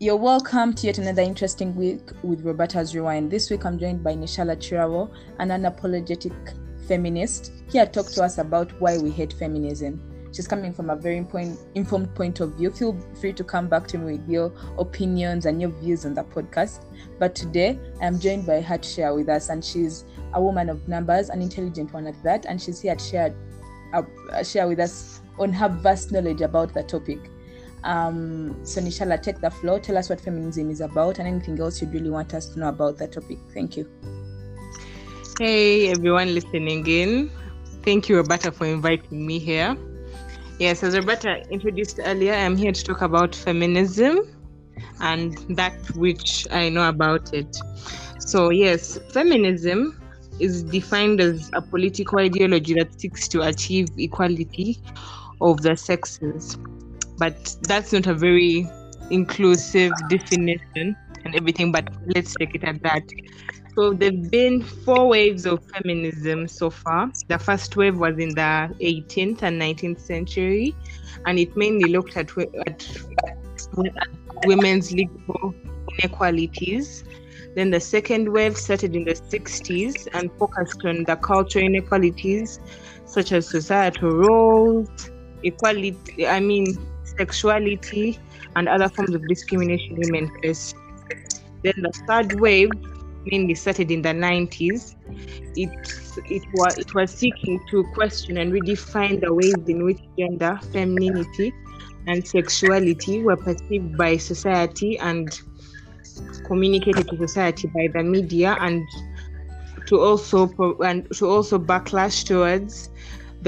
You're welcome to yet another interesting week with Roberta's Rewind. This week I'm joined by Nishala Chirawo, an unapologetic feminist, here to talk to us about why we hate feminism. She's coming from a very point, informed point of view. Feel free to come back to me with your opinions and your views on the podcast. But today I'm joined by her to share with us, and she's a woman of numbers, an intelligent one at that, and she's here to share, uh, share with us on her vast knowledge about the topic. Um, so Nishala, take the floor. Tell us what feminism is about and anything else you'd really want us to know about the topic. Thank you. Hey everyone listening in. Thank you, Roberta, for inviting me here. Yes, as Roberta introduced earlier, I'm here to talk about feminism and that which I know about it. So, yes, feminism is defined as a political ideology that seeks to achieve equality of the sexes but that's not a very inclusive definition and everything but let's take it at that. So there've been four waves of feminism so far. The first wave was in the 18th and 19th century and it mainly looked at, at, at women's legal inequalities. Then the second wave started in the 60s and focused on the cultural inequalities such as societal roles equality i mean sexuality, and other forms of discrimination women face. Then the third wave, mainly started in the 90s, it, it, was, it was seeking to question and redefine the ways in which gender, femininity, and sexuality were perceived by society and communicated to society by the media and to also and to also backlash towards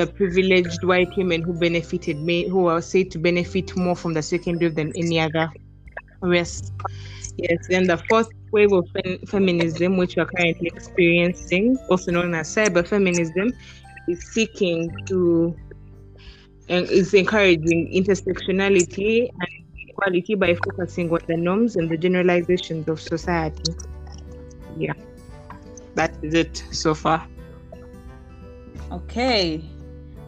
the privileged white women who benefited, me who are said to benefit more from the second wave than any other race. Yes, then the fourth wave of feminism, which we are currently experiencing, also known as cyber feminism, is seeking to and is encouraging intersectionality and equality by focusing on the norms and the generalizations of society. Yeah, that is it so far. Okay,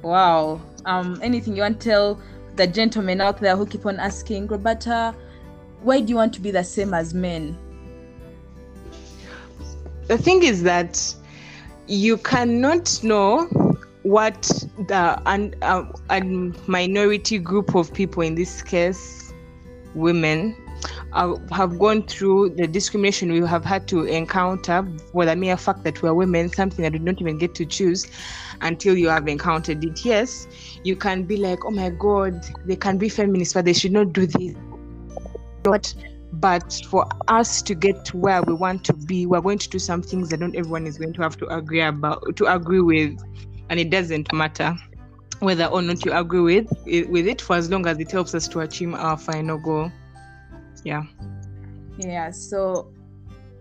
Wow. Um, anything you want to tell the gentlemen out there who keep on asking, Roberta, why do you want to be the same as men? The thing is that you cannot know what the and uh, minority group of people in this case women uh, have gone through the discrimination we have had to encounter for the mere fact that we're women something that we don't even get to choose until you have encountered it. Yes, you can be like, oh my God, they can be feminists, but they should not do this. But but for us to get to where we want to be, we're going to do some things that not everyone is going to have to agree about to agree with, and it doesn't matter whether or not you agree with with it for as long as it helps us to achieve our final goal. Yeah. Yeah. So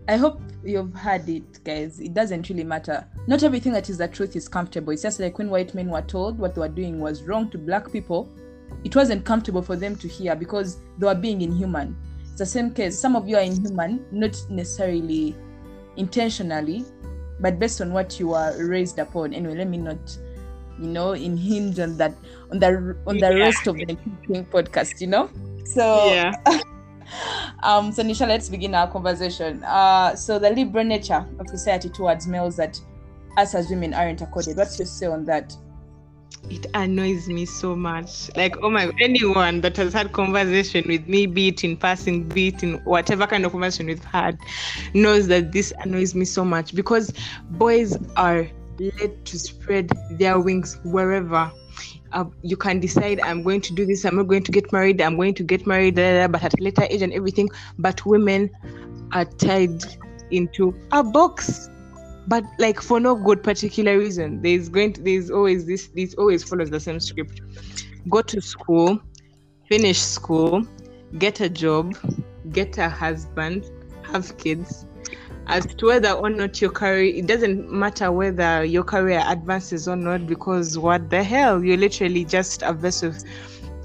I hope you've heard it, guys. It doesn't really matter. Not everything that is the truth is comfortable. It's just like when white men were told what they were doing was wrong to black people, it wasn't comfortable for them to hear because they were being inhuman. It's the same case. Some of you are inhuman, not necessarily intentionally, but based on what you were raised upon. Anyway, let me not, you know, in hinge on that on the on the yeah. rest of the podcast, you know. So yeah. um, so Nisha, let's begin our conversation. Uh, so the liberal nature of society towards males that us as women aren't accorded. What's your say on that? It annoys me so much. Like, oh my, anyone that has had conversation with me, be it in passing, be it in whatever kind of conversation we've had, knows that this annoys me so much because boys are led to spread their wings wherever uh, you can decide i'm going to do this i'm not going to get married i'm going to get married blah, blah, blah, but at a later age and everything. But women are tied into a box. But like for no good particular reason. There's going to there's always this this always follows the same script. Go to school finish school get a job get a husband have kids as to whether or not your career it doesn't matter whether your career advances or not because what the hell? You're literally just a vessel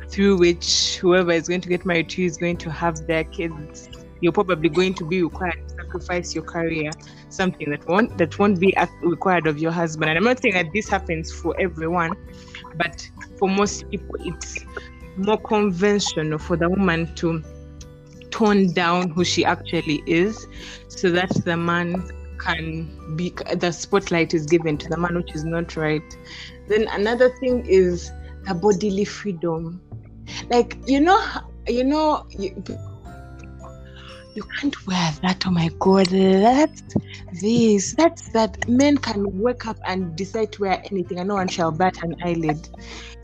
through which whoever is going to get married to you is going to have their kids. You're probably going to be required to sacrifice your career something that won't that won't be required of your husband. And i'm not saying that this happens for everyone but for most people it's more conventional for the woman to tone down who she actually is so that the man can be the spotlight is given to the man which is not right. Then another thing is the bodily freedom. Like you know you know you, you can't wear that oh my god that's this that's that. Men can wake up and decide to wear anything and no one shall bat an eyelid.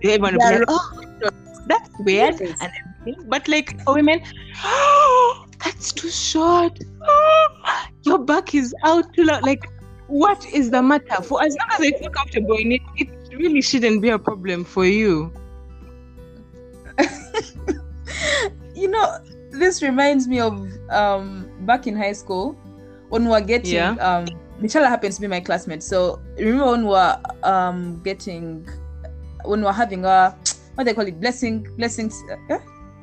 Everyone will be like oh that's weird and everything but like for women oh that's too short. Oh, your back is out too long. Like what is the matter? For as long as I feel comfortable in it it really shouldn't be a problem for you. You know, this reminds me of um back in high school when we were getting Yeah. um Michelle happens to be my classmate. So remember when we were um getting when we were having a what they call it blessing blessings uh, eh?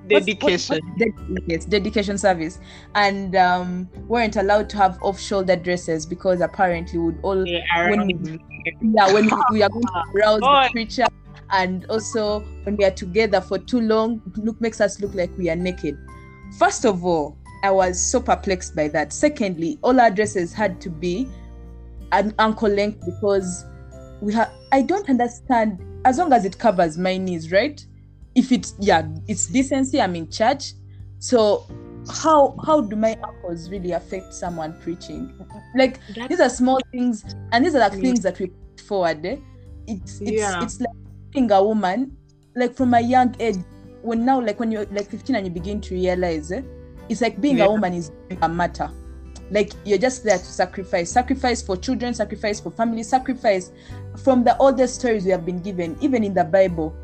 Dedication what's- ded- yes, dedication service, and um, weren't allowed to have off-shoulder dresses because apparently would all Yeah, when we, yeah when we, we are going to arouse Oh. the preacher, and also when we are together for too long, look makes us look like we are naked. First of all, I was so perplexed by that. Secondly, all our dresses had to be an ankle length because we have. I don't understand as long as it covers my knees, right? If it's yeah, it's decency. I'm in church, so how how do my apples really affect someone preaching? Like these are small things, and these are the Yeah. things that we put forward. Eh? It's it's Yeah. it's like being a woman, like from a young age. When now, like when you're like 15 and you begin to realize, eh, it's like being Yeah. a woman is a matter. Like you're just there to sacrifice, sacrifice for children, sacrifice for family, sacrifice from the oldest stories we have been given, even in the Bible.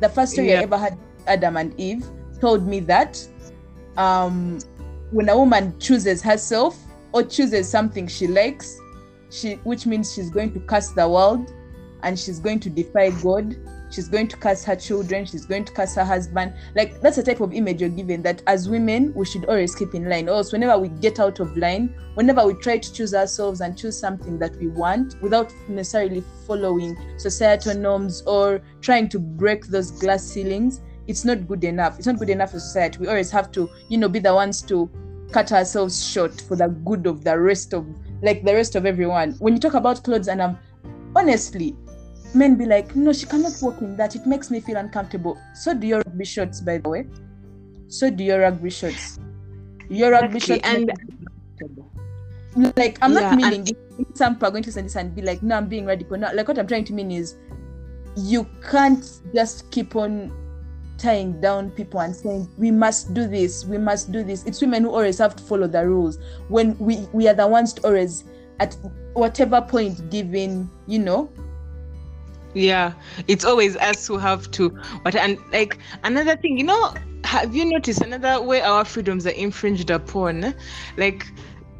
The first story I ever had, Adam and Eve, told me that um, when a woman chooses herself or chooses something she likes, she which means she's going to curse the world and she's going to defy God. She's going to curse her children. She's going to curse her husband. Like that's the type of image you're given that as women we should always keep in line. Or whenever we get out of line, whenever we try to choose ourselves and choose something that we want without necessarily following societal norms or trying to break those glass ceilings, it's not good enough. It's not good enough for society. We always have to, you know, be the ones to cut ourselves short for the good of the rest of like the rest of everyone. When you talk about clothes and I'm honestly, men be like, no, she cannot walk in that. It makes me feel uncomfortable. So do your rugby shorts, by the way. So do your rugby shorts. Your rugby Exactly, shorts and- me like I'm Yeah, not and- meaning this. some people are going to to this and be like, no, I'm being radical. No, like what I'm trying to mean is you can't just keep on tying down people and saying we must do this we must do this it's women who always have to follow the rules when we we are the ones to always at whatever point given you know yeah. It's always us who have to but and like another thing you know have you noticed another way our freedoms are infringed upon? Like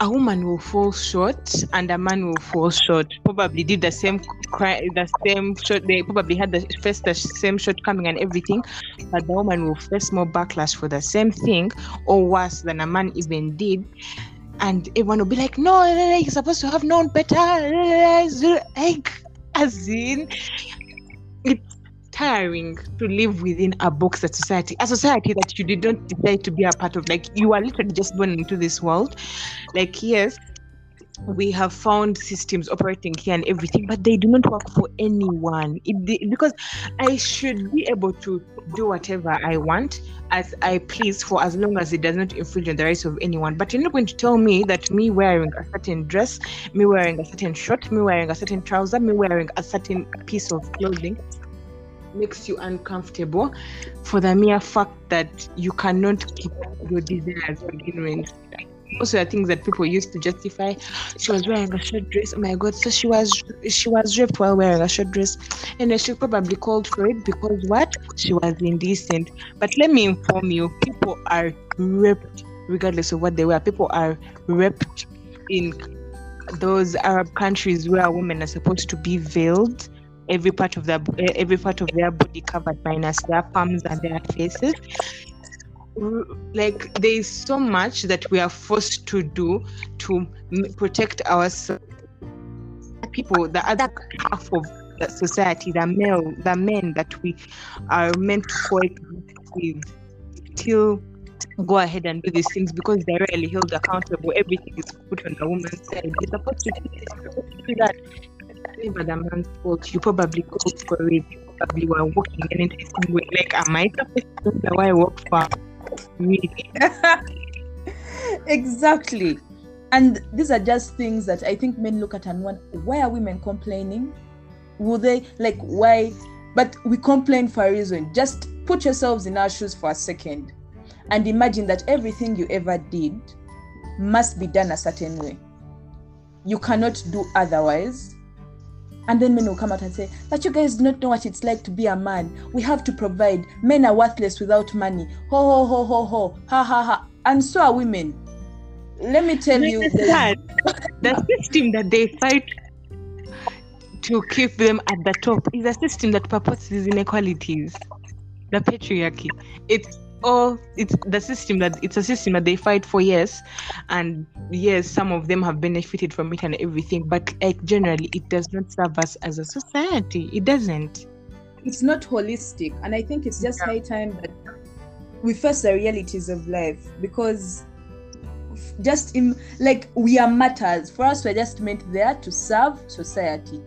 a woman will fall short and a man will fall short. Probably did the same crime the same short they probably had the first the same shortcoming and everything but the woman will face more backlash for the same thing or worse than a man even did. And everyone will be like no you're supposed to have known better. Like as in it's tiring to live within a box that society a society that you did not decide to be a part of. Like you are literally just born into this world. Like yes we have found systems operating here and everything but they do not work for anyone it, because i should be able to do whatever i want as i please for as long as it does not infringe on the rights of anyone but you're not going to tell me that me wearing a certain dress me wearing a certain shirt me wearing a certain trouser me wearing a certain piece of clothing makes you uncomfortable for the mere fact that you cannot keep your desires to begin with. Also, the things that people used to justify. She was wearing a short dress. Oh my god! So she was she was raped while wearing a short dress, and she probably called for it because what? She was indecent. But let me inform you: people are raped regardless of what they wear. People are raped in those Arab countries where women are supposed to be veiled every part of their every part of their body covered minus their palms and their faces like there is so much that we are forced to do to protect ourselves people the other half of the society the male the men that we are meant to coexist with till go ahead and do these things because they're really held accountable. Everything is put on the woman's side. You're supposed to do this, you're supposed to do that. It's never the man's fault. You probably go for it. You probably were walking in an interesting way. Like, am I supposed to do why I walk for? Really? exactly. And these are just things that I think men look at and wonder why are women complaining? Will they like why? But we complain for a reason. Just put yourselves in our shoes for a second and imagine that everything you ever did must be done a certain way. You cannot do otherwise. And then men will come out and say, But you guys do not know what it's like to be a man. We have to provide. Men are worthless without money. Ho, ho, ho, ho, ho. Ha, ha, ha. And so are women. Let me tell you. Understand? the system that they fight to keep them at the top is a system that purports these inequalities. The patriarchy. It's all it's the system that it's a system that they fight for, yes. And yes, some of them have benefited from it and everything, but like generally it does not serve us as a society. It doesn't. It's not holistic. And I think it's just high time that we face the realities of life because just in like we are matters for us we're just meant there to serve society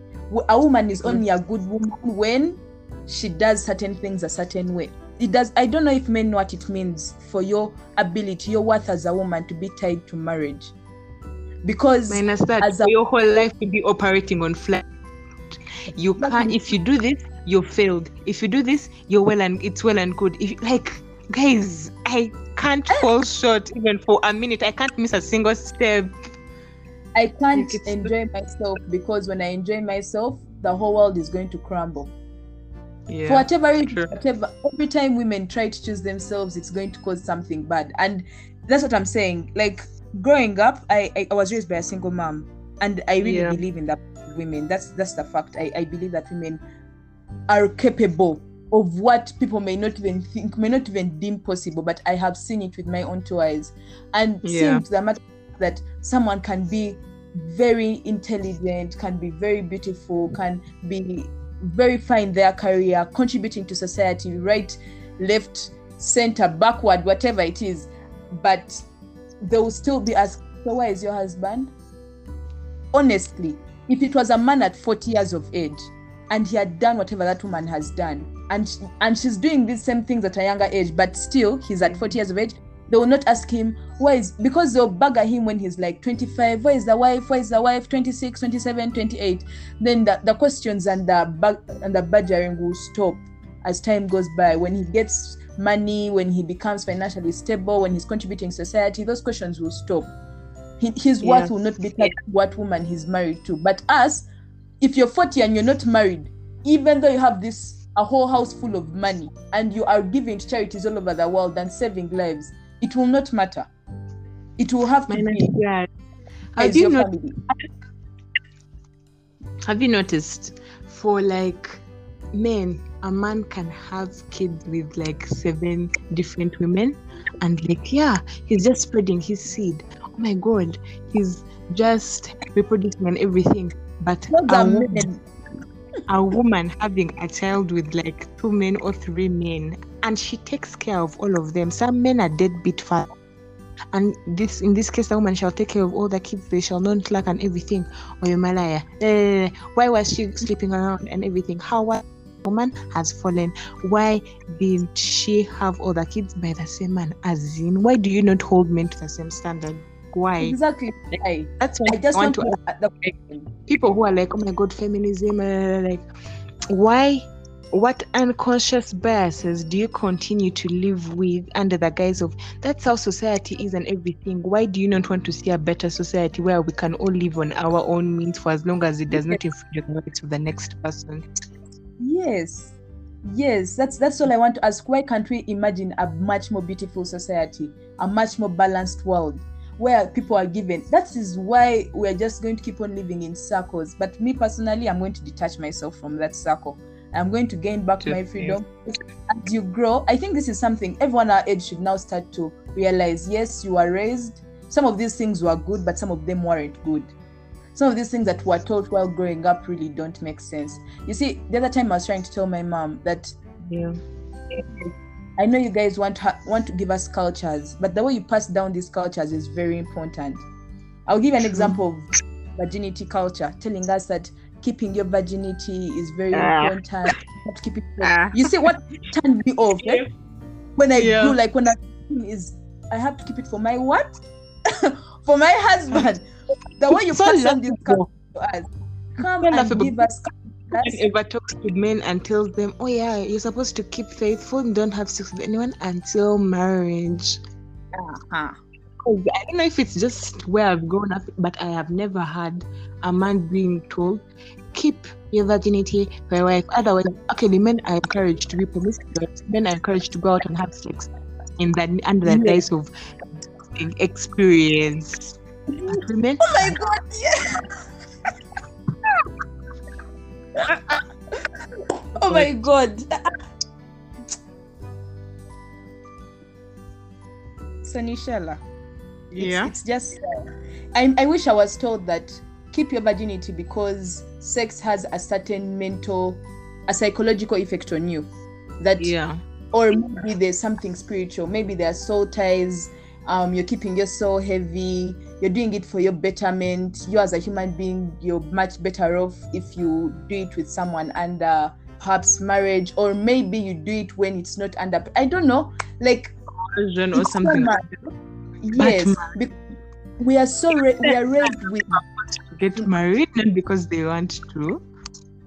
a woman is only a good woman when she does certain things a certain way it does i don't know if men know what it means for your ability your worth as a woman to be tied to marriage. Because minus that as a, your whole life to be operating on flat. You can't if you do this you're failed. If you do this you're well and it's well and good. If like guys i can't eh. fall short even for a minute. I can't miss a single step. I can't enjoy myself because when i enjoy myself the whole world is going to crumble yeah for whatever reason, whatever every time women try to choose themselves it's going to cause something bad. And that's what i'm saying. Like growing up i i, I was raised by a single mom and i really Yeah. believe in that women. That's that's the fact. I, I believe that women are capable of what people may not even think may not even deem possible but i have seen it with my own two eyes. And Yeah. seeing to the matter that someone can be very intelligent can be very beautiful can be very in their career contributing to society right left center backward whatever it is. But they will still be asked so where is your husband? Honestly if it was a man at 40 years of age and he had done whatever that woman has done and and she's doing these same things at a younger age but still he's at 40 years of age they will not ask him why is because they'll bug at him when he's like 25 where is the wife? Where is the wife? 26 27 28 then the, the questions and the bug and the badgering will stop as time goes by. When he gets money when he becomes financially stable when he's contributing society those questions will stop. He- his worth will not be to what woman he's married to. But us if you're 40 and you're not married even though you have this a whole house full of money and you are giving to charities all over the world and saving lives it will not matter it will have to Minus be. Have you, not, have you noticed for like men, a man can have kids with like seven different women, and like, yeah, he's just spreading his seed. Oh my god, he's just reproducing and everything. But Those are men. A woman having a child with like two men or three men, and she takes care of all of them. Some men are deadbeat fathers. And this, in this case, the woman shall take care of all the kids. They shall not lack and everything. Or you malaya. Eh, why was she sleeping around and everything? How was woman has fallen? Why didn't she have other kids by the same man? As in, why do you not hold men to the same standard? Why? exactly why That's why i just want, to to ask the people who are like, oh my god, feminism, uh, like, why? What unconscious biases do you continue to live with under the guise of that's how society is and everything? Why do you not want to see a better society where we can all live on our own means for as long as it does not infringe on the rights of the next person? yes yes that's that's all i want to ask why can't we imagine a much more beautiful society a much more balanced world where people are given that is why we're just going to keep on living in circles. But me personally i'm going to detach myself from that circle. I'm going to gain back my freedom. As you grow i think this is something everyone our age should now start to realize. Yes you are raised. Some of these things were good but some of them weren't good. Some of these things that were taught while growing up really don't make sense. You see the other time i was trying to tell my mom that Yeah. I know you guys want ha- want to give us cultures, but the way you pass down these cultures is very important. I'll give an True. example of virginity culture, telling us that keeping your virginity is very Ah. important. You have to keep it. Ah. You see what turned me off eh? when I Yeah. do like when I is I have to keep it for my what? for my husband. The way you pass on this culture to us, come and give us. No ever talks to men and tells them, "Oh yeah, you're supposed to keep faithful and don't have sex with anyone until marriage." Uh-huh. I don't know if it's just where I've grown up, but I have never had a man being told, "Keep your virginity for your wife." Otherwise, okay, the men are encouraged to be promiscuous. Men are encouraged to go out and have sex in that under the guise of experience. Women, Oh my god, yeah. Oh my god. Sanishela. It's, yeah, it's just uh, I, I wish I was told that keep your virginity because sex has a certain mental a psychological effect on you. That yeah. or maybe there's something spiritual maybe there are soul ties um, you're keeping your soul heavy you're doing it for your betterment you as a human being you're much better off if you do it with someone under perhaps marriage or maybe you do it when it's not under i don't know like Version or it's so something. much. yes we are so ra- we are raised with get married not because they want to.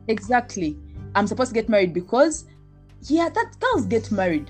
exactly i'm supposed to get married because yeah that girls get married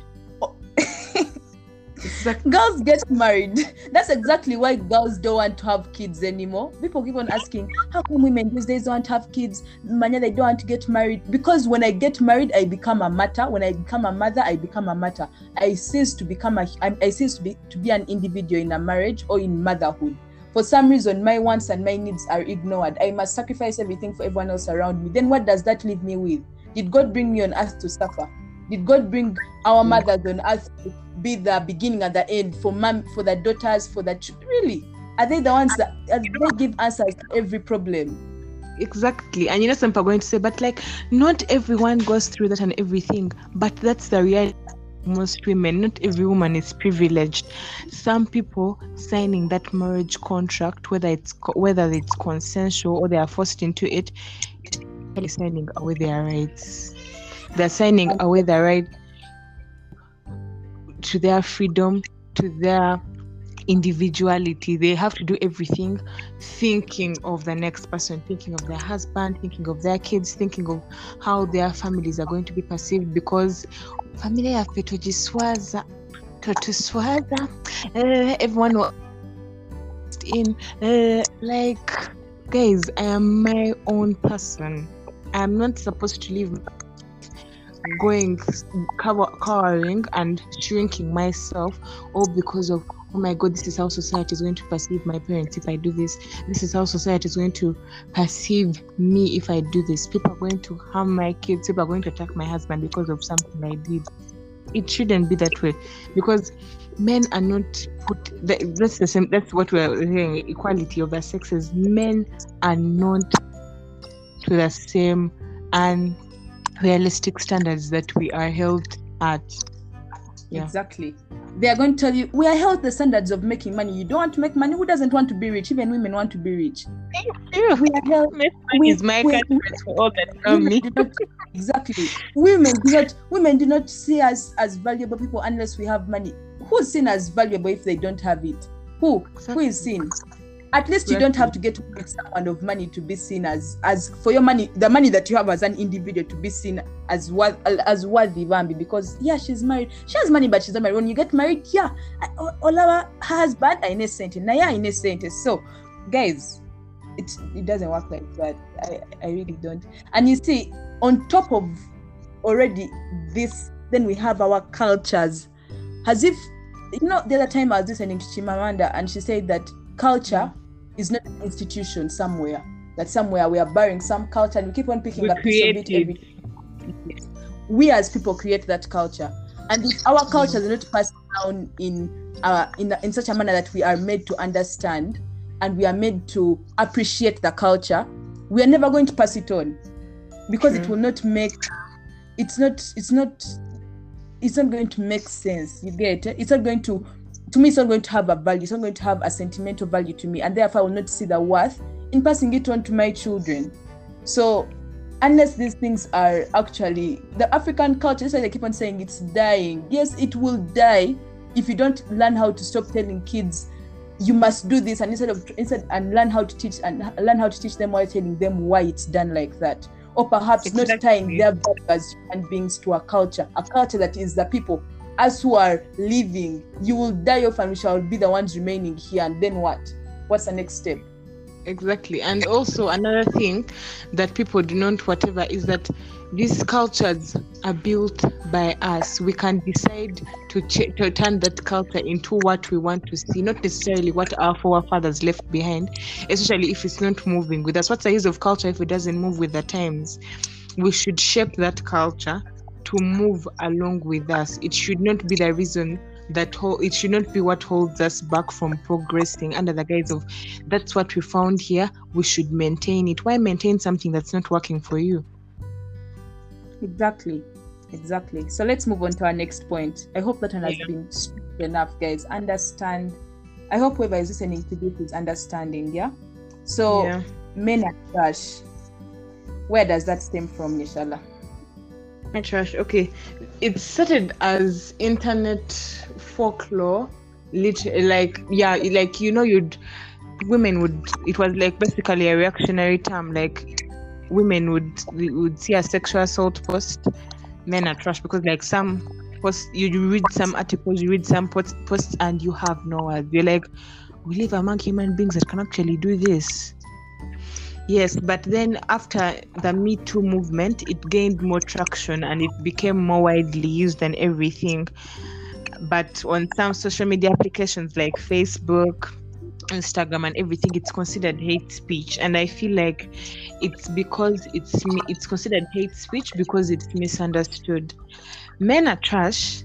Exactly. girls get married. That's exactly why girls don't want to have kids anymore. People keep on asking, how come women these days don't have kids? Manya, they don't want to get married. Because when I get married, I become a matter. When I become a mother, I become a matter. I cease to become a I, cease to be to be an individual in a marriage or in motherhood. For some reason, my wants and my needs are ignored. I must sacrifice everything for everyone else around me. Then what does that leave me with? Did God bring me on earth to suffer? Did God bring our Mm. mothers on earth to be the beginning and the end for mom, for the daughters, for the ch- really? Are they the ones that they give answers to every problem? Exactly. And you know, some people are going to say, but like, not everyone goes through that and everything. But that's the reality. Most women, not every woman is privileged. Some people signing that marriage contract, whether it's whether it's consensual or they are forced into it, signing away their rights. They're signing away the right to their freedom, to their individuality. They have to do everything thinking of the next person, thinking of their husband, thinking of their kids, thinking of how their families are going to be perceived because familia petojiswaza totuswaza uh, everyone was in uh, like guys i am my own person i'm not supposed to live going cowering and shrinking myself all because of oh my god this is how society is going to perceive my parents if i do this. This is how society is going to perceive me if i do this. People are going to harm my kids. People are going to attack my husband because of something i did. It shouldn't be that way because men are not put that's the same that's what we're saying equality of the sexes men are not to the same and realistic standards that we are held at Yeah. Exactly. They are going to tell you we are held the standards of making money. You don't want to make money. Who doesn't want to be rich? Even women want to be rich. Yeah, We are held Money is my catchphrase for all that me. not, exactly women do not women do not see us as valuable people unless we have money who's seen as valuable if they don't have it who who is seen at least you don't have to get with someone of money to be seen as as for your money the money that you have as an individual to be seen as what as worthy Bambi because yeah she's married. She has money but she's not married. When you get married yeah all our husband are innocent yeah innocent. So guys it it doesn't work like that. I i really don't. And you see on top of already this then we have our cultures. As if you know the other time i was listening to chimamanda and she said that culture is not an institution somewhere that somewhere we are borrowing some culture and we keep on picking We a piece of it every we as people create that culture and if our culture is not passed down in uh, in, in such a manner that we are made to understand and we are made to appreciate the culture we are never going to pass it on because it will not make it's not it's not it's not going to make sense. You get it? It's not going to to me it's not going to have a value. It's not going to have a sentimental value to me, and therefore I will not see the worth in passing it on to my children. So unless these things are actually the African culture, that's why they keep on saying it's dying. Yes, it will die if you don't learn how to stop telling kids you must do this and instead of instead and learn how to teach and learn how to teach them while telling them why it's done like that or perhaps not tying their value as human beings to a culture a culture that is the people us who are living you will die off and we shall be the ones remaining here and then what what's the next step Exactly. And also another thing that people do not whatever is that these cultures are built by us. We can decide to ch- to turn that culture into what we want to see, not necessarily what our forefathers left behind, especially if it's not moving with us. What's the use of culture if it doesn't move with the times? We should shape that culture to move along with us. It should not be the reason that ho- it should not be what holds us back from progressing under the guise of that's what we found here we should maintain it. Why maintain something that's not working for you? Exactly. Exactly. So let's move on to our next point. I hope that one has Yeah. been enough guys. Understand. I hope whoever is listening to this is understanding yeah? So yeah. men are trash. Where does that stem from nishala trash. Okay. It started as internet folklore lit- like yeah like you know you'd women would it was like basically a reactionary term like women would would see a sexual assault post. Men are trash because like some post you read some articles you read some posts, posts and you have no words you're like we live among human beings that can actually do this Yes, but then after the Me Too movement, it gained more traction and it became more widely used than everything. But on some social media applications like Facebook, Instagram, and everything, it's considered hate speech. And I feel like it's because it's it's considered hate speech because it's misunderstood. Men are trash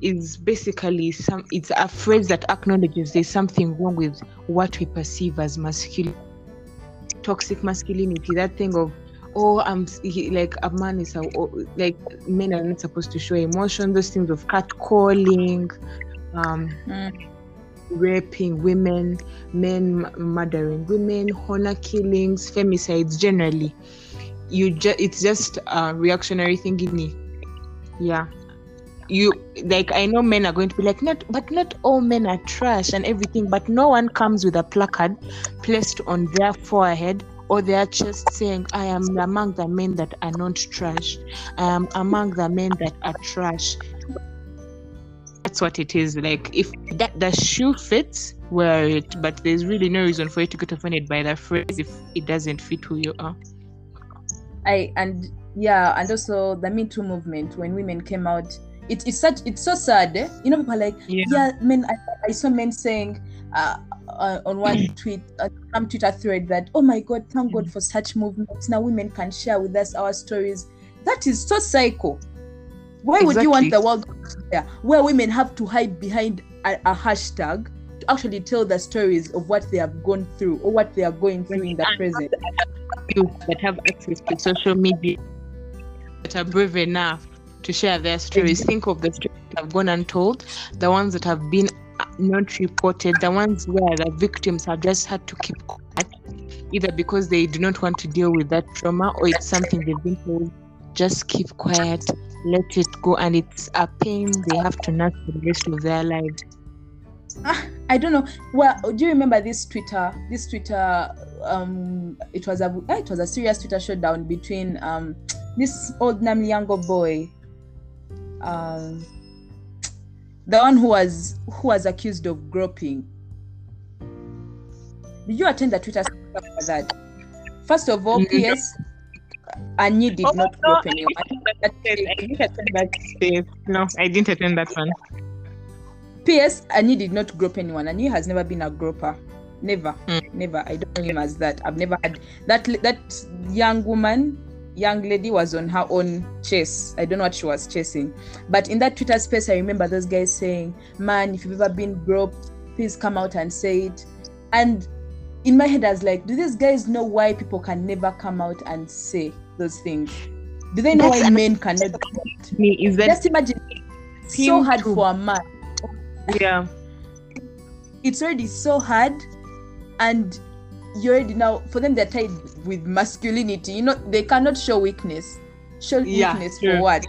is basically some it's a phrase that acknowledges there's something wrong with what we perceive as masculine toxic masculinity that thing of oh i'm he, like a man is a, oh, like men are not supposed to show emotion those things of catcalling um Mm. raping women men m- murdering women honor killings femicides generally. You just it's just a reactionary thing in me. Yeah you like i know men are going to be like not but not all men are trash and everything but no one comes with a placard placed on their forehead or their chest saying i am among the men that are not trash i am among the men that are trash that's what it is like if that the shoe fits wear it but there's really no reason for you to get offended by that phrase if it doesn't fit who you are I and yeah, and also the Me Too movement when women came out. It, it's such it's so sad. Eh? You know, people are like, Yeah. yeah, men. I, I saw men saying uh, uh, on one tweet, uh, some Twitter thread that, oh my God, thank God for such movements. Now women can share with us our stories. That is so psycho. Why would you want the world where women have to hide behind a, a hashtag to actually tell the stories of what they have gone through or what they are going through in the present? youth that have access to social media that are brave enough to share their stories. Think of the stories that have gone untold, the ones that have been not reported, the ones where the victims have just had to keep quiet, either because they do not want to deal with that trauma or it's something they've been told. Just keep quiet, let it go, and it's a pain they have to nurse for the rest of their lives. I don't know. Well, do you remember this Twitter? This Twitter, um, it was a eh, it was a serious Twitter showdown between um this old Namilyango boy, um, the one who was who was accused of groping. Did you attend the Twitter for that? First of all, Mhm. P.S. Anyi did Oh, not no, grope I anyone. I didn't attend that. No, I didn't attend that one. P.S. Anyi did not grope anyone. Anyi has never been a groper. Never, Mm. never. I don't know him as that. I've never had that. That young woman, young lady, was on her own chase. I don't know what she was chasing. But in that Twitter space, I remember those guys saying, "Man, if you've ever been groped, please come out and say it." And in my head, I was like, "Do these guys know why people can never come out and say those things? Do they know That's why men cannot?" Me is that Just imagine so Him hard too. for a man. Yeah. It's already so hard, and you already now for them they're tied with masculinity. You know they cannot show weakness. Show Yeah, weakness true. for what?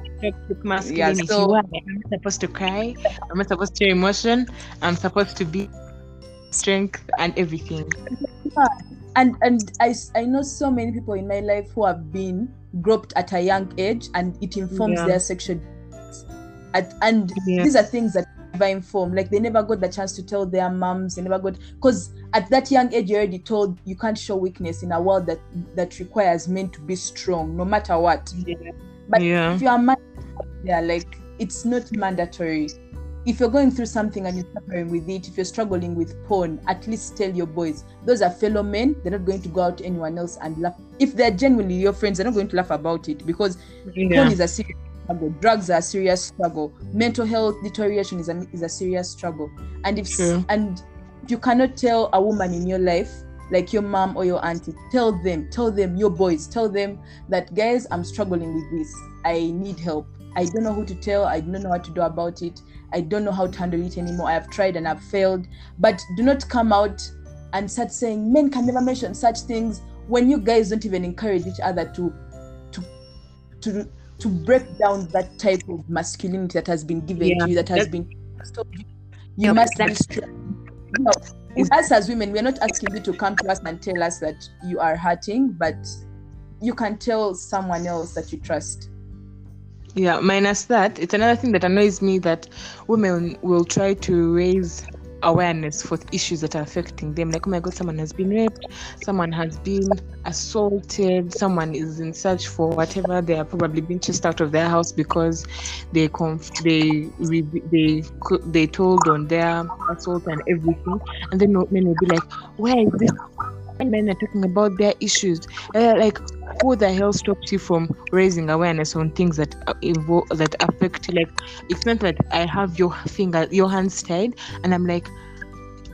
Masculinity. so- Why? I'm not supposed to cry. I'm not supposed to show emotion. I'm supposed to be strength and everything. and and I, I know so many people in my life who have been groped at a young age and it informs Yeah. their sexual at, and Yeah. these are things that never like they never got the chance to tell their moms. They never got because at that young age you're already told you can't show weakness in a world that that requires men to be strong no matter what. But yeah. if you're man yeah like it's not mandatory. If you're going through something and you're suffering with it if you're struggling with porn at least tell your boys those are fellow men. They're not going to go out to anyone else and laugh. If they're genuinely your friends they're not going to laugh about it because porn Yeah. is a serious struggle. Drugs are a serious struggle. Mental health deterioration is a, is a serious struggle. And if True. and you cannot tell a woman in your life like your mom or your auntie tell them tell them your boys tell them that guys i'm struggling with this. I need help. I don't know who to tell. I don't know what to do about it. I don't know how to handle it anymore. I have tried and i've failed. But do not come out and start saying men can never mention such things when you guys don't even encourage each other to to to to break down that type of masculinity that has been given Yeah. to you that has been so you, Yeah, you must be strong. You know, us as women we're not asking you to come to us and tell us that you are hurting but you can tell someone else that you trust. Yeah, minus that, it's another thing that annoys me that women will try to raise awareness for issues that are affecting them. Like, oh my god, someone has been raped, someone has been assaulted, someone is in search for whatever. They are probably being chased out of their house because they conf- they re- they they told on their assault and everything. And then men will be like, where is this? And men are talking about their issues. Uh, like, who the hell stops you from raising awareness on things that uh, involve that affect? Like, it's not that I have your finger, your hands tied, and I'm like,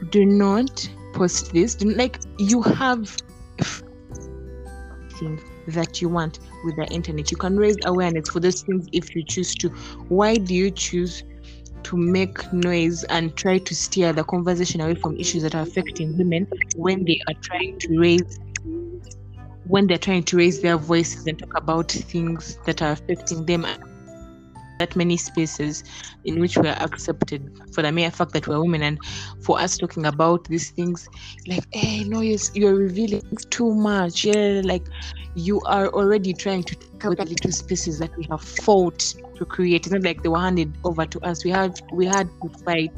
do not post this. Do, like, you have things that you want with the internet. You can raise awareness for those things if you choose to. Why do you choose? to make noise and try to steer the conversation away from issues that are affecting women when they are trying to raise when they're trying to raise their voices and talk about things that are affecting them that many spaces in which we're accepted for the mere fact that we're women. And for us talking about these things like hey no you're, you're revealing too much. Yeah like you are already trying to take out the little spaces that we have fought to create. It's not like they were handed over to us. We had we had to fight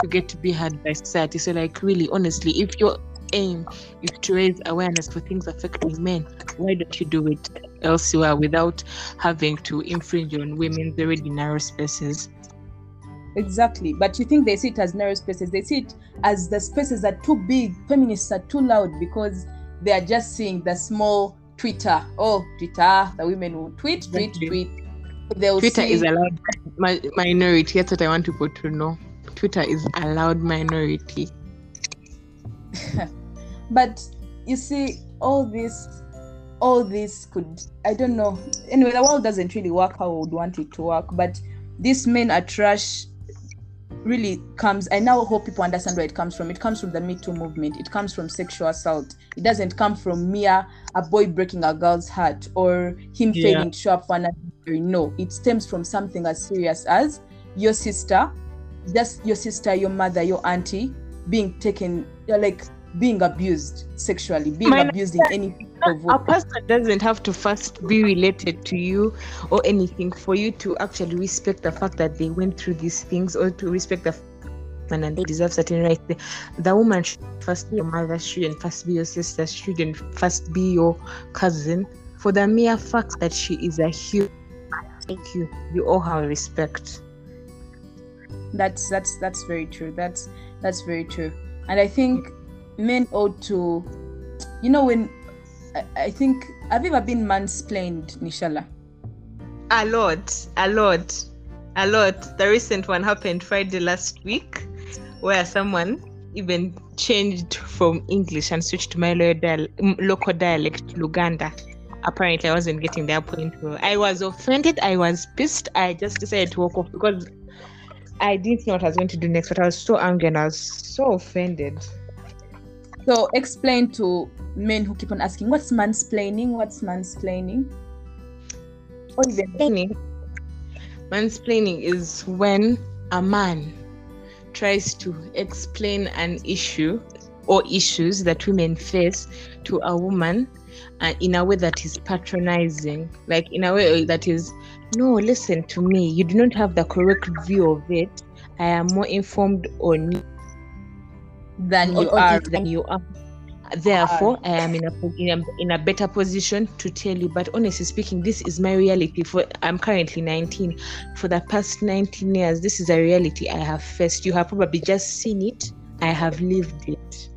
to get to be heard by society. So like really honestly if your aim is to raise awareness for things affecting men. Why don't you do it elsewhere without having to infringe on women's already narrow spaces? Exactly. But you think they see it as narrow spaces? They see it as the spaces are too big feminists are too loud because they are just seeing the small twitter. Oh twitter the women will tweet tweet tweet. They'll twitter see, is allowed mi- minority. That's what i want people to know. Twitter is allowed minority but you see all this all this could i don't know. Anyway the world doesn't really work how we would want it to work but these men are trash really comes i now hope people understand where it comes from. It comes from the me too movement. It comes from sexual assault. It doesn't come from mere a boy breaking a girl's heart or him Yeah. failing to show up for another no it stems from something as serious as your sister just your sister your mother your auntie being taken you're like being abused sexually being Mine- abused in any of a person doesn't have to first be related to you or anything for you to actually respect the fact that they went through these things or to respect the f- and they deserve certain rights. The, the woman should first be your mother, shouldn't first be your sister, shouldn't first be your cousin. For the mere fact that she is a human, thank you. You owe her respect. that's that's that's very true that's that's very true and i think men ought to you know when i, I think have you ever been mansplained nishala A lot, a lot, a lot. The recent one happened Friday last week, where someone even changed from English and switched to my local dialect, Luganda. Apparently, I wasn't getting their point. I was offended. I was pissed. I just decided to walk off because I didn't know what I was going to do next, but I was so angry and I was so offended. So explain to men who keep on asking, what's mansplaining? What's mansplaining? Or Mansplaining. Mansplaining is when a man tries to explain an issue or issues that women face to a woman uh, in a way that is patronizing, like in a way that is, no, listen to me, you do not have the correct view of it. I am more informed on than you are. than you are. Therefore, I am in a, in a in a better position to tell you. But honestly speaking, this is my reality. For I'm currently 19. For the past 19 years, this is a reality I have faced. You have probably just seen it. I have lived it.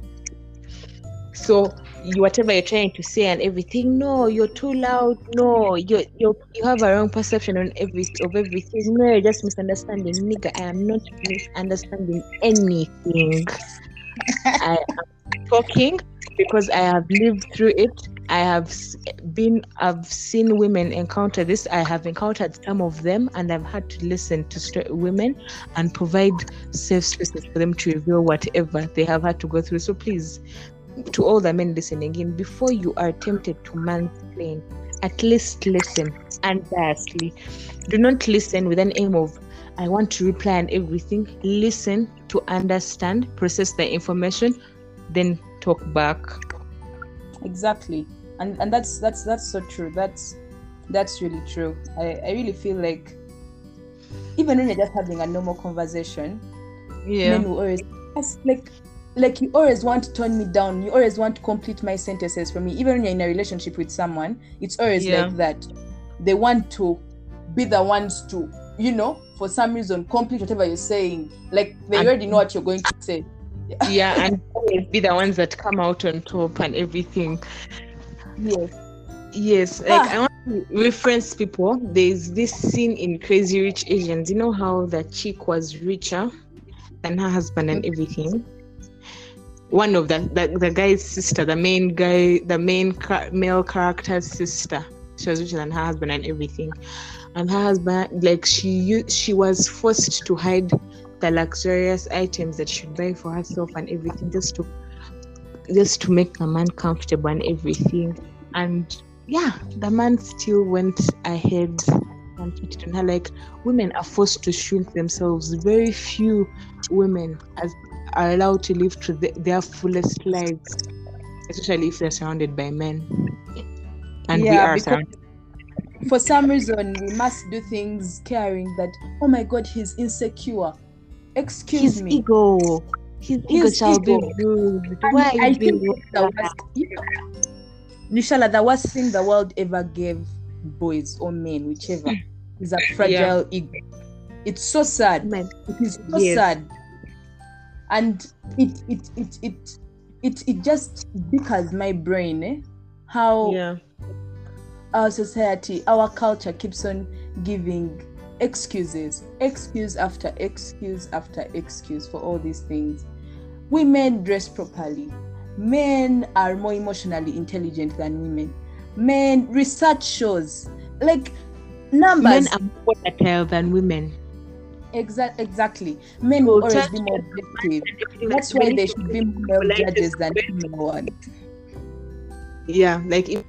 So you, whatever you're trying to say and everything, no, you're too loud. No, you you you have a wrong perception on every of everything. No, you're just misunderstanding, nigga. I am not misunderstanding anything. I am talking because I have lived through it. I have been, I've seen women encounter this. I have encountered some of them, and I've had to listen to women and provide safe spaces for them to reveal whatever they have had to go through. So please, to all the men listening in, before you are tempted to mansplain, at least listen unbiasedly. Do not listen with an aim of I want to reply and everything. Listen to understand, process the information, then talk back. exactly and and that's that's that's so true that's that's really true i i really feel like even when you're just having a normal conversation yeah. men will always ask like like you always want to turn me down you always want to complete my sentences for me even when you're in a relationship with someone it's always Yeah. like that they want to be the ones to you know for some reason complete whatever you're saying like they And- already know what you're going to say yeah, and always be the ones that come out on top and everything. yes Yes, like Ah. I want to reference people. There's this scene in Crazy Rich Asians. You know how the chick was richer than her husband and everything. One of the the, the guy's sister, the main guy, the main ca- male character's sister, she was richer than her husband and everything. And her husband, like she she was forced to hide the luxurious items that she would buy for herself and everything, just to just to make the man comfortable and everything. And yeah, the man still went ahead and cheated on her. Like women are forced to shrink themselves. Very few women as are allowed to live to the, their fullest lives, especially if they're surrounded by men. And we are surrounded. For some reason we must do things caring that oh my god he's insecure excuse His me ego, his ego His shall ego. be bruised. And Why I think the worst, you know, Nishala, the worst thing the world ever gave boys or men, whichever, is a fragile ego. It's so sad. Men. It is so Yes. sad. And it it it it it it just because my brain, eh? How Yeah. Our society, our culture keeps on giving excuses, excuse after excuse after excuse for all these things. Women dress properly. Men are more emotionally intelligent than women. Men research shows like numbers. Men are more fertile than women. Exact, exactly. Men will always be more objective. That's why men they should be more male judges than way. female ones. yeah like if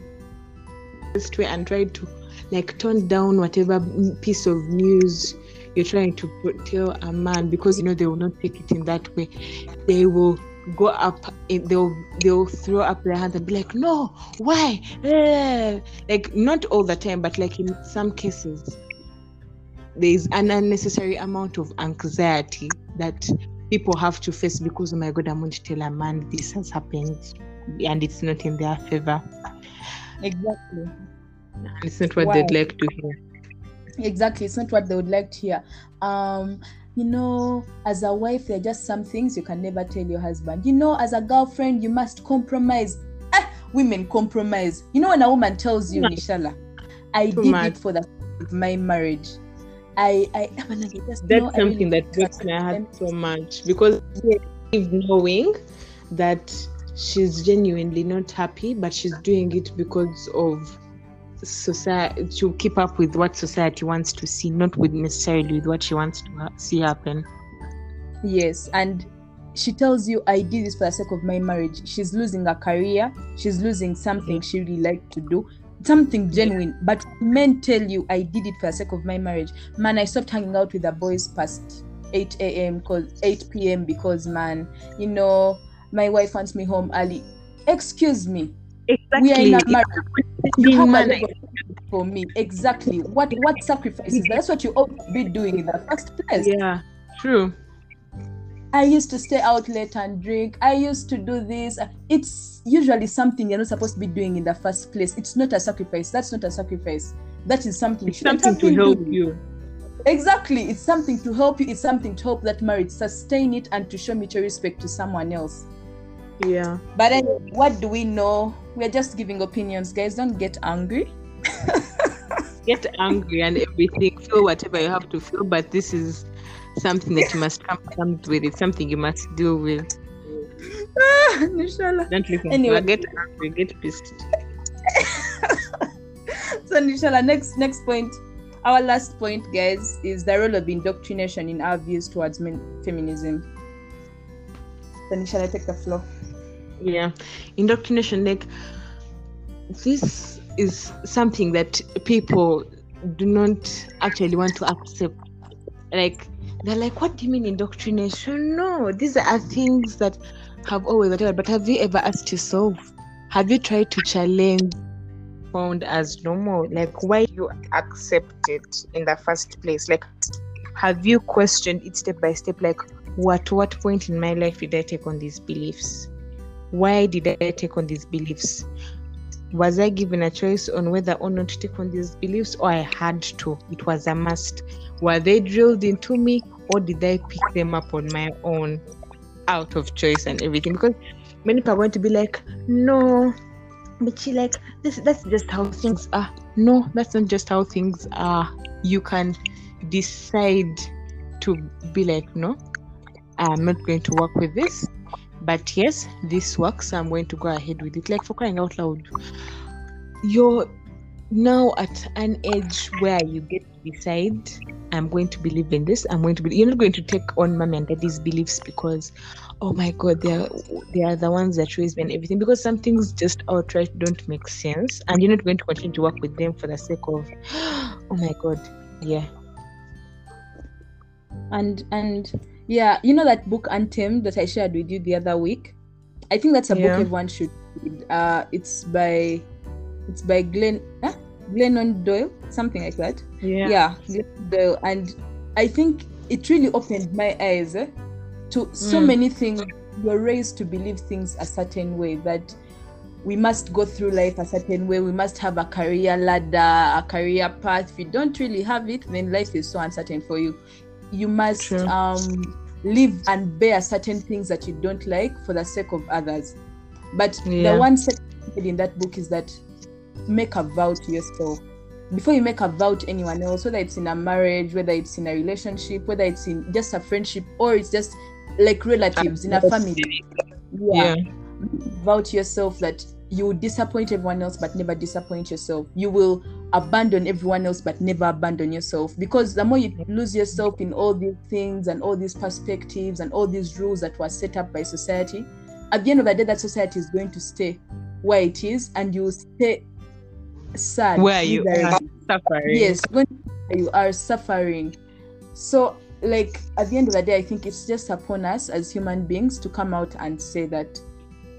this way and try to like tone down whatever piece of news you're trying to put, tell a man because you know they will not take it in that way. They will go up they'll they'll throw up their hands and be like no why? Eh. like not all the time but like in some cases there's an unnecessary amount of anxiety that people have to face because oh my god i'm going to tell a man this has happened and it's not in their favor Exactly. it's not what Wow. they'd like to hear. Exactly it's not what they would like to hear. Um you know as a wife there are just some things you can never tell your husband. You know as a girlfriend you must compromise. Ah, women compromise. You know when a woman tells you nishala i Too did much. it for the of my marriage. I i like, just, that's no, I really something that breaks my heart so much because Eve knowing that she's genuinely not happy but she's doing it because of society to keep up with what society wants to see, not with necessarily with what she wants to ha- see happen. Yes, and she tells you, I did this for the sake of my marriage. She's losing a career, she's losing something she really liked to do, something genuine. But men tell you, I did it for the sake of my marriage. Man, I stopped hanging out with the boys past 8 a.m. because 8 p.m. because man, you know, my wife wants me home early. Excuse me. We are in a marriage. A for me. Exactly. What what sacrifices? That's what you ought to be doing in the first place. Yeah, true. I used to stay out late and drink. I used to do this. It's usually something you're not supposed to be doing in the first place. It's not a sacrifice. That's not a sacrifice. That is something. It's shouldn't something to help you. Exactly. It's something to help you. It's something to help that marriage sustain it and to show mutual respect to someone else. Yeah. But anyway, what do we know? We're just giving opinions, guys. Don't get angry. Get angry and everything. Feel whatever you have to feel, but this is something that you must come comes with. It's something you must deal with. Ah, Nishala. Don't listen Anyway. to her. Get angry. Get pissed. So Nishala, next next point. Our last point, guys, is the role of indoctrination in our views towards men- feminism. So I take the floor. yeah. Indoctrination like this is something that people do not actually want to accept. Like they're like what do you mean indoctrination? No these are things that have always whatever but have you ever asked yourself? Have you tried to challenge? Found as normal. Like why you accept it in the first place? Like have you questioned it step by step? Like what what point in my life did i take on these beliefs why did I take on these beliefs? Was I given a choice on whether or not to take on these beliefs, or I had to? It was a must. Were they drilled into me, or did I pick them up on my own out of choice and everything? Because many people going to be like, no, but she like this that's just how things are. No, that's not just how things are. You can decide to be like, no, I'm not going to work with this but yes this works i'm going to go ahead with it. Like for crying out loud you're now at an age where you get to decide i'm going to believe in this. I'm going to be you're not going to take on mom and daddy's beliefs because oh my god they're they are the ones that raised me and everything because some things just outright don't make sense and you're not going to continue to work with them for the sake of oh my god yeah. And and yeah, you know that book Untamed that I shared with you the other week. I think that's a Yeah. book everyone should read. Uh, it's by it's by Glenn huh? Glennon Doyle, something like that. yeah yeah, Glennon Doyle, and I think it really opened my eyes eh, to so Mm. many things. We're raised to believe things a certain way that we must go through life a certain way. We must have a career ladder, a career path. If you don't really have it, then life is so uncertain for you. You must True. um, live and bear certain things that you don't like for the sake of others. But Yeah. the one said in that book is that make a vow to yourself before you make a vow to anyone else, whether it's in a marriage, whether it's in a relationship, whether it's in just a friendship, or it's just like relatives in a family. yeah Vow to yourself that you will disappoint everyone else but never disappoint yourself. You will abandon everyone else but never abandon yourself. Because the more you lose yourself in all these things and all these perspectives and all these rules that were set up by society, at the end of the day, that society is going to stay where it is and you will stay sad. where you are suffering yes when you are suffering so like at the end of the day i think it's just upon us as human beings to come out and say that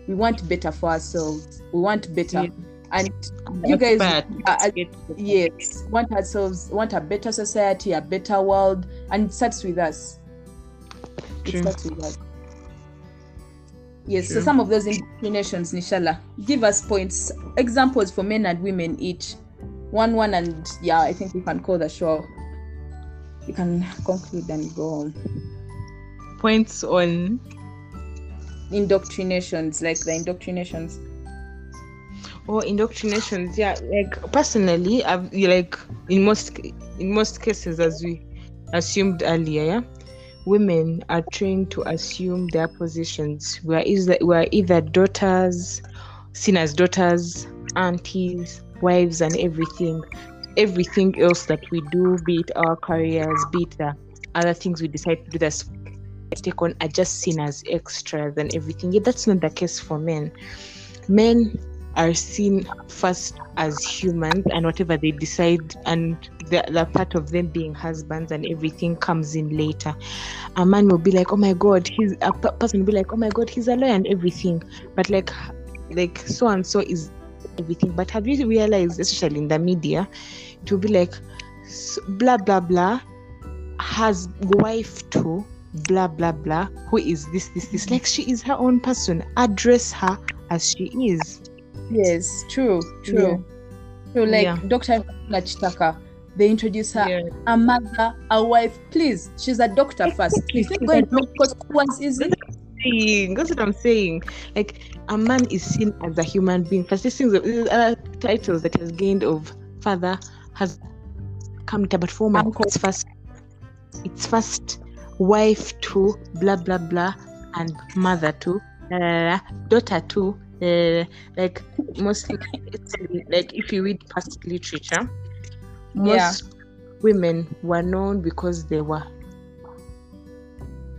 we want better for ourselves we want better Yeah. And mm-hmm. you guys But are- are- get- yes want ourselves want a better society a better world and it starts with us. It starts with us. Yes so some of those indoctrinations nishala give us points examples for men and women each. One one and yeah i think we can call the show you can conclude and go home points on indoctrinations like the indoctrinations or indoctrinations yeah like personally i've like in most in most cases as we assumed earlier yeah women are trained to assume their positions we are either we are either daughters seen as daughters aunties wives and everything, everything else that we do, be it our careers, be it the other things we decide to do that's take on are just seen as extras and everything. Yet that's not the case for men. Men are seen first as humans and whatever they decide and the, the part of them being husbands and everything comes in later. A man will be like oh my god he's a person will be like oh my god he's a lawyer and everything. But like like so and so is everything. But have you realized especially in the media it will be like blah blah blah has wife to blah blah blah who is this this this? Like she is her own person. Address her as she is Yes, true, true. So like Yeah. Dr. Nachitaka, they introduce her Yeah. a mother, a wife. Please, she's a doctor first. You think going to medical school once easy? saying. That's what I'm saying. Like a man is seen as a human being. First, these things, these other titles that he has gained of father has come later, but for Uncle. it's first, it's first wife to blah blah blah, and mother to daughter to uh, like mostly like if you read past literature, most women were known because they were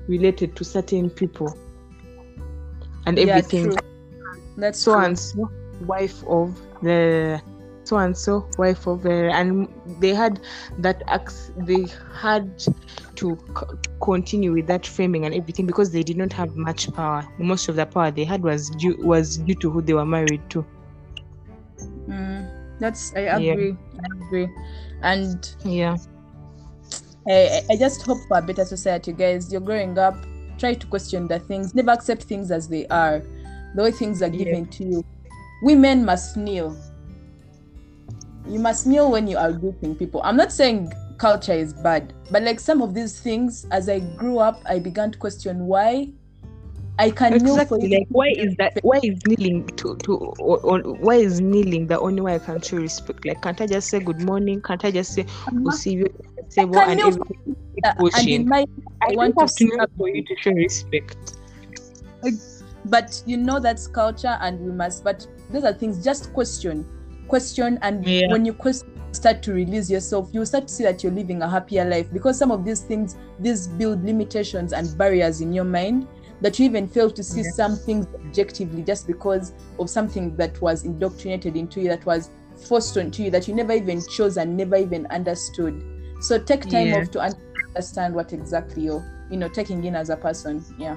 related to certain people and Yeah, everything. true. That's so true. and so wife of the so and so wife of the and they had that acts they had to c- continue with that framing and everything because they did not have much power most of the power they had was due was due to who they were married to Mm, that's I Yeah. agree. I agree. And yeah I, I just hope for a better society, guys. You're growing up, try to question the things, never accept things as they are, the way things are Yeah. given to you. Women must kneel. You must kneel when you are greeting people. I'm not saying culture is bad, but like some of these things, as I grew up, I began to question why I can kneel for exactly like why is that why is kneeling to to or, or why is kneeling the only way i can show respect? Like can't i just say good morning? Can't i just say we see you say well and kneel everything and in my i I want to to know for you to show respect. But you know that's culture and we must but those are things just question question and Yeah. when you question start to release yourself you start to see that you're living a happier life because some of these things these build limitations and barriers in your mind that you even fail to see Yeah. some things objectively just because of something that was indoctrinated into you that was forced onto you that you never even chose and never even understood. So take time off to understand what exactly you're you know taking in as a person. Yeah.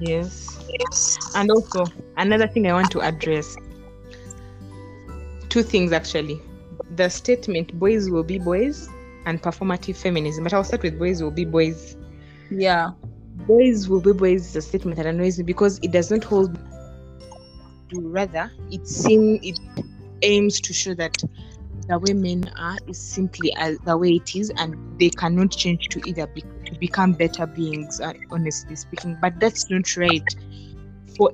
Yes yes. And also another thing i want to address two things actually. The statement boys will be boys and performative feminism. But i'll start with boys will be boys. Yeah. Boys will be boys is a statement that annoys me because it does not hold rather it seems it aims to show that the way men are is simply as the way it is and they cannot change to either be, to become better beings uh, honestly speaking. But that's not right. For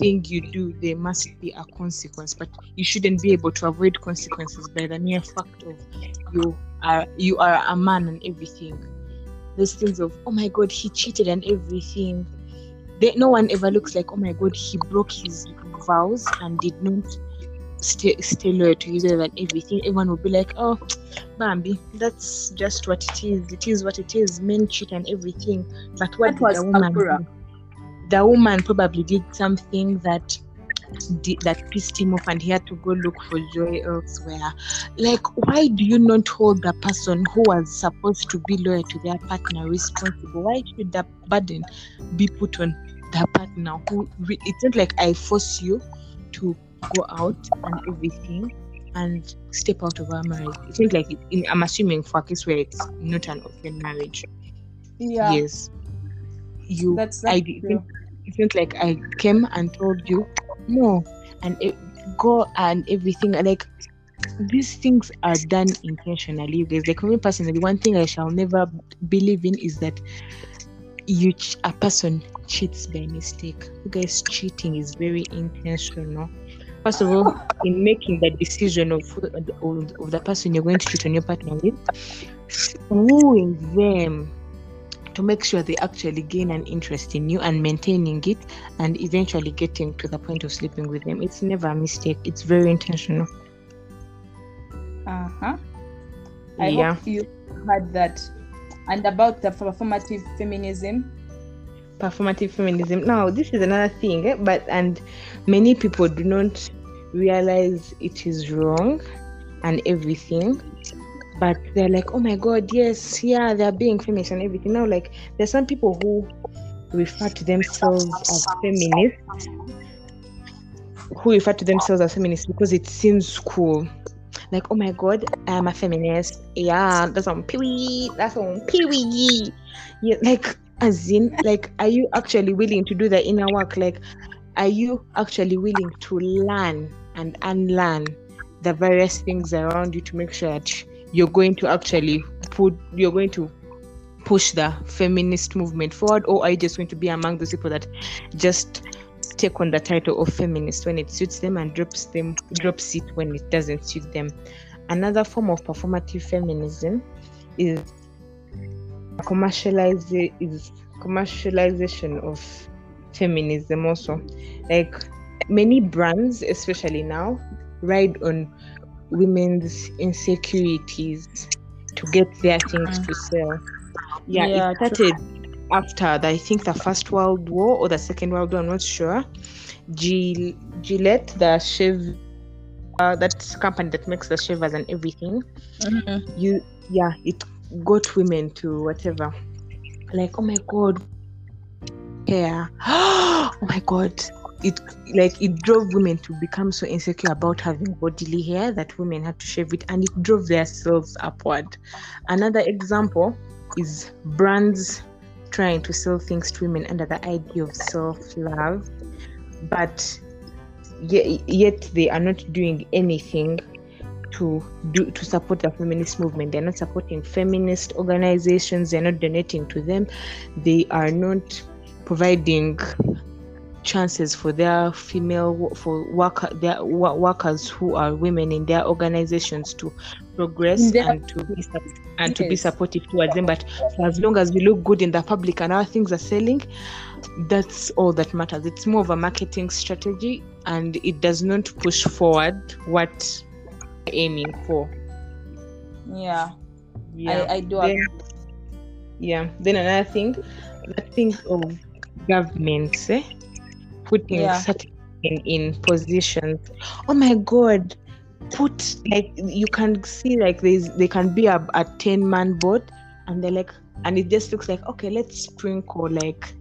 everything you do there must be a consequence but you shouldn't be able to avoid consequences by the mere fact of you are you are a man and everything. Those things of oh my god he cheated and everything. They, no one ever looks like oh my god he broke his vows and did not stay stay loyal to you and everything. Everyone will be like oh bambi that's just what it is. It is what it is. Men cheat and everything. But what That did was the woman Akura. The woman probably did something that did, that pissed him off and he had to go look for joy elsewhere. Like why do you not hold the person who was supposed to be loyal to their partner responsible? Why should the burden be put on the partner who re- it's not like i force you to go out and everything and step out of our marriage. It's not like it, in, i'm assuming for a case where it's not an open marriage. Yeah. Yes. You that's, I that's true. It's not like I came and told you no and it, go and everything like these things are done intentionally you guys. Like for me personally one thing I shall never believe in is that you ch- a person cheats by mistake. You guys cheating is very intentional. First of all in making the decision of, of, of the person you're going to cheat on your partner with wooing them to make sure they actually gain an interest in you and maintaining it and eventually getting to the point of sleeping with them. It's never a mistake. It's very intentional. Uh-huh. I Yeah. hope you heard that. And about the performative feminism. performative feminism. Now, this is another thing, eh, but and many people do not realize it is wrong and everything. But they're like, oh my god, yes, yeah, they're being feminist and everything. Now, like, there's some people who refer to themselves as feminists, who refer to themselves as feminists because it seems cool. Like, oh my god, I'm a feminist. Yeah, that's on Pee That's on Pee Yeah, like as in like are you actually willing to do the inner work like are you actually willing to learn and unlearn the various things around you to make sure that you're going to actually put you're going to push the feminist movement forward or are you just going to be among those people that just take on the title of feminist when it suits them and drops them drops it when it doesn't suit them? Another form of performative feminism is commercialize is commercialization of feminism also. Like many brands especially now ride on women's insecurities to get their things to sell. Yeah, Yeah, it started after the, i think the first world war or the second world war i'm not sure. Gil- gillette the shave uh, that company that makes the shavers and everything. Mhm. you yeah it got women to whatever. Like oh my god. Hair oh my god it like it drove women to become so insecure about having bodily hair that women had to shave it and it drove their selves upward. Another example is brands trying to sell things to women under the idea of self-love but yet, yet they are not doing anything to do to support the feminist movement. They're not supporting feminist organizations. They're not donating to them. They are not providing chances for their female for worker their workers who are women in their organizations to progress and to be and to be Yes. supportive towards them but as long as we look good in the public and our things are selling that's all that matters it's more of a marketing strategy and it does not push forward what we're aiming for Yeah. yeah I, I do Then- yeah then another thing the thing of governments eh? Putting Yeah. certain in, in positions oh my god. Put like you can see like there's there can be a, a 10 man board and they're like and it just looks like okay let's sprinkle like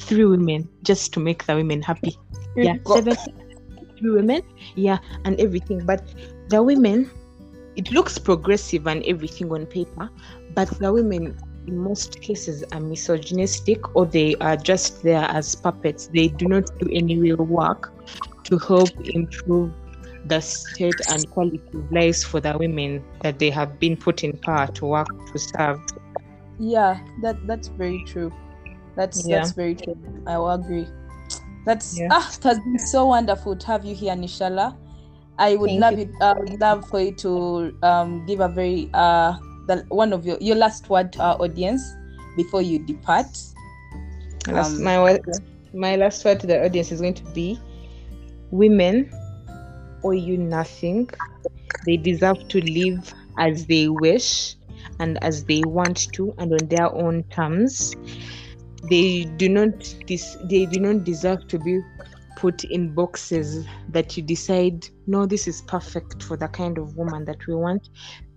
three women just to make the women happy. Yeah seven three women yeah and everything. But the women it looks progressive and everything on paper but the women in most cases are misogynistic or they are just there as puppets they do not do any real work to help improve the state and quality of lives for the women that they have been put in power to work to serve Yeah, that that's very true. That's Yeah. that's very true. I will agree. That's Yeah. ah, it has been so wonderful to have you here, Nishala. I would Thank love you. it. I would love for you to um give a very uh the one of your your last word to our audience before you depart. Last- Um, my word, my last word to the audience is going to be women owe you nothing. They deserve to live as they wish and as they want to and on their own terms. They do not dis- they do not deserve to be put in boxes that you decide no this is perfect for the kind of woman that we want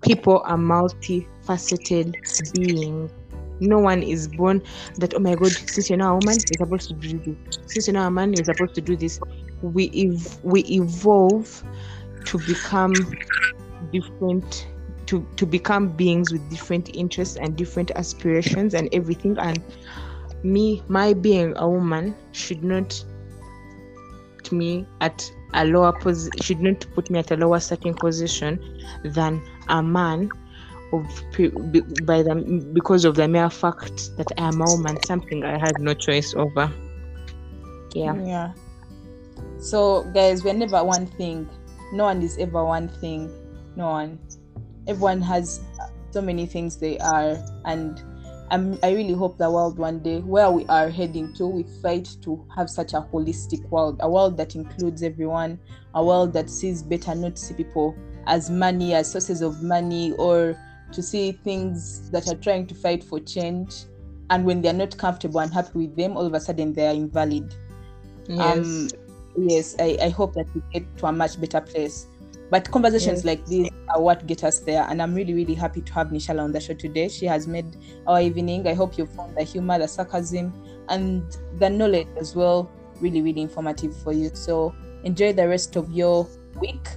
people are multifaceted beings no one is born that oh my god since you're now a woman you're supposed to do this. Since you're now a man you're supposed to do this. We ev- we evolve to become different to to become beings with different interests and different aspirations and everything. And me my being a woman should not put me at a lower position should not put me at a lower starting position than a man of by the because of the mere fact that I am a woman, something I had no choice over. Yeah. Yeah. So, guys, we're never one thing. No one is ever one thing. No one. Everyone has so many things they are, and I'm, I really hope the world one day, where we are heading to, we fight to have such a holistic world, a world that includes everyone, a world that sees better, not see people as money, as sources of money, or to see things that are trying to fight for change. And when they're not comfortable and happy with them, all of a sudden they are invalid. Yes. Um, yes, I, I hope that we get to a much better place. But conversations Yes. like these are what get us there. And I'm really, really happy to have Nishala on the show today. She has made our evening. I hope you found the humor, the sarcasm, and the knowledge as well really, really informative for you. So enjoy the rest of your week.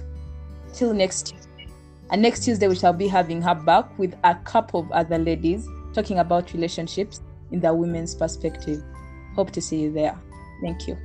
Till next Tuesday. And next Tuesday, we shall be having her back with a couple of other ladies talking about relationships in the women's perspective. Hope to see you there. Thank you.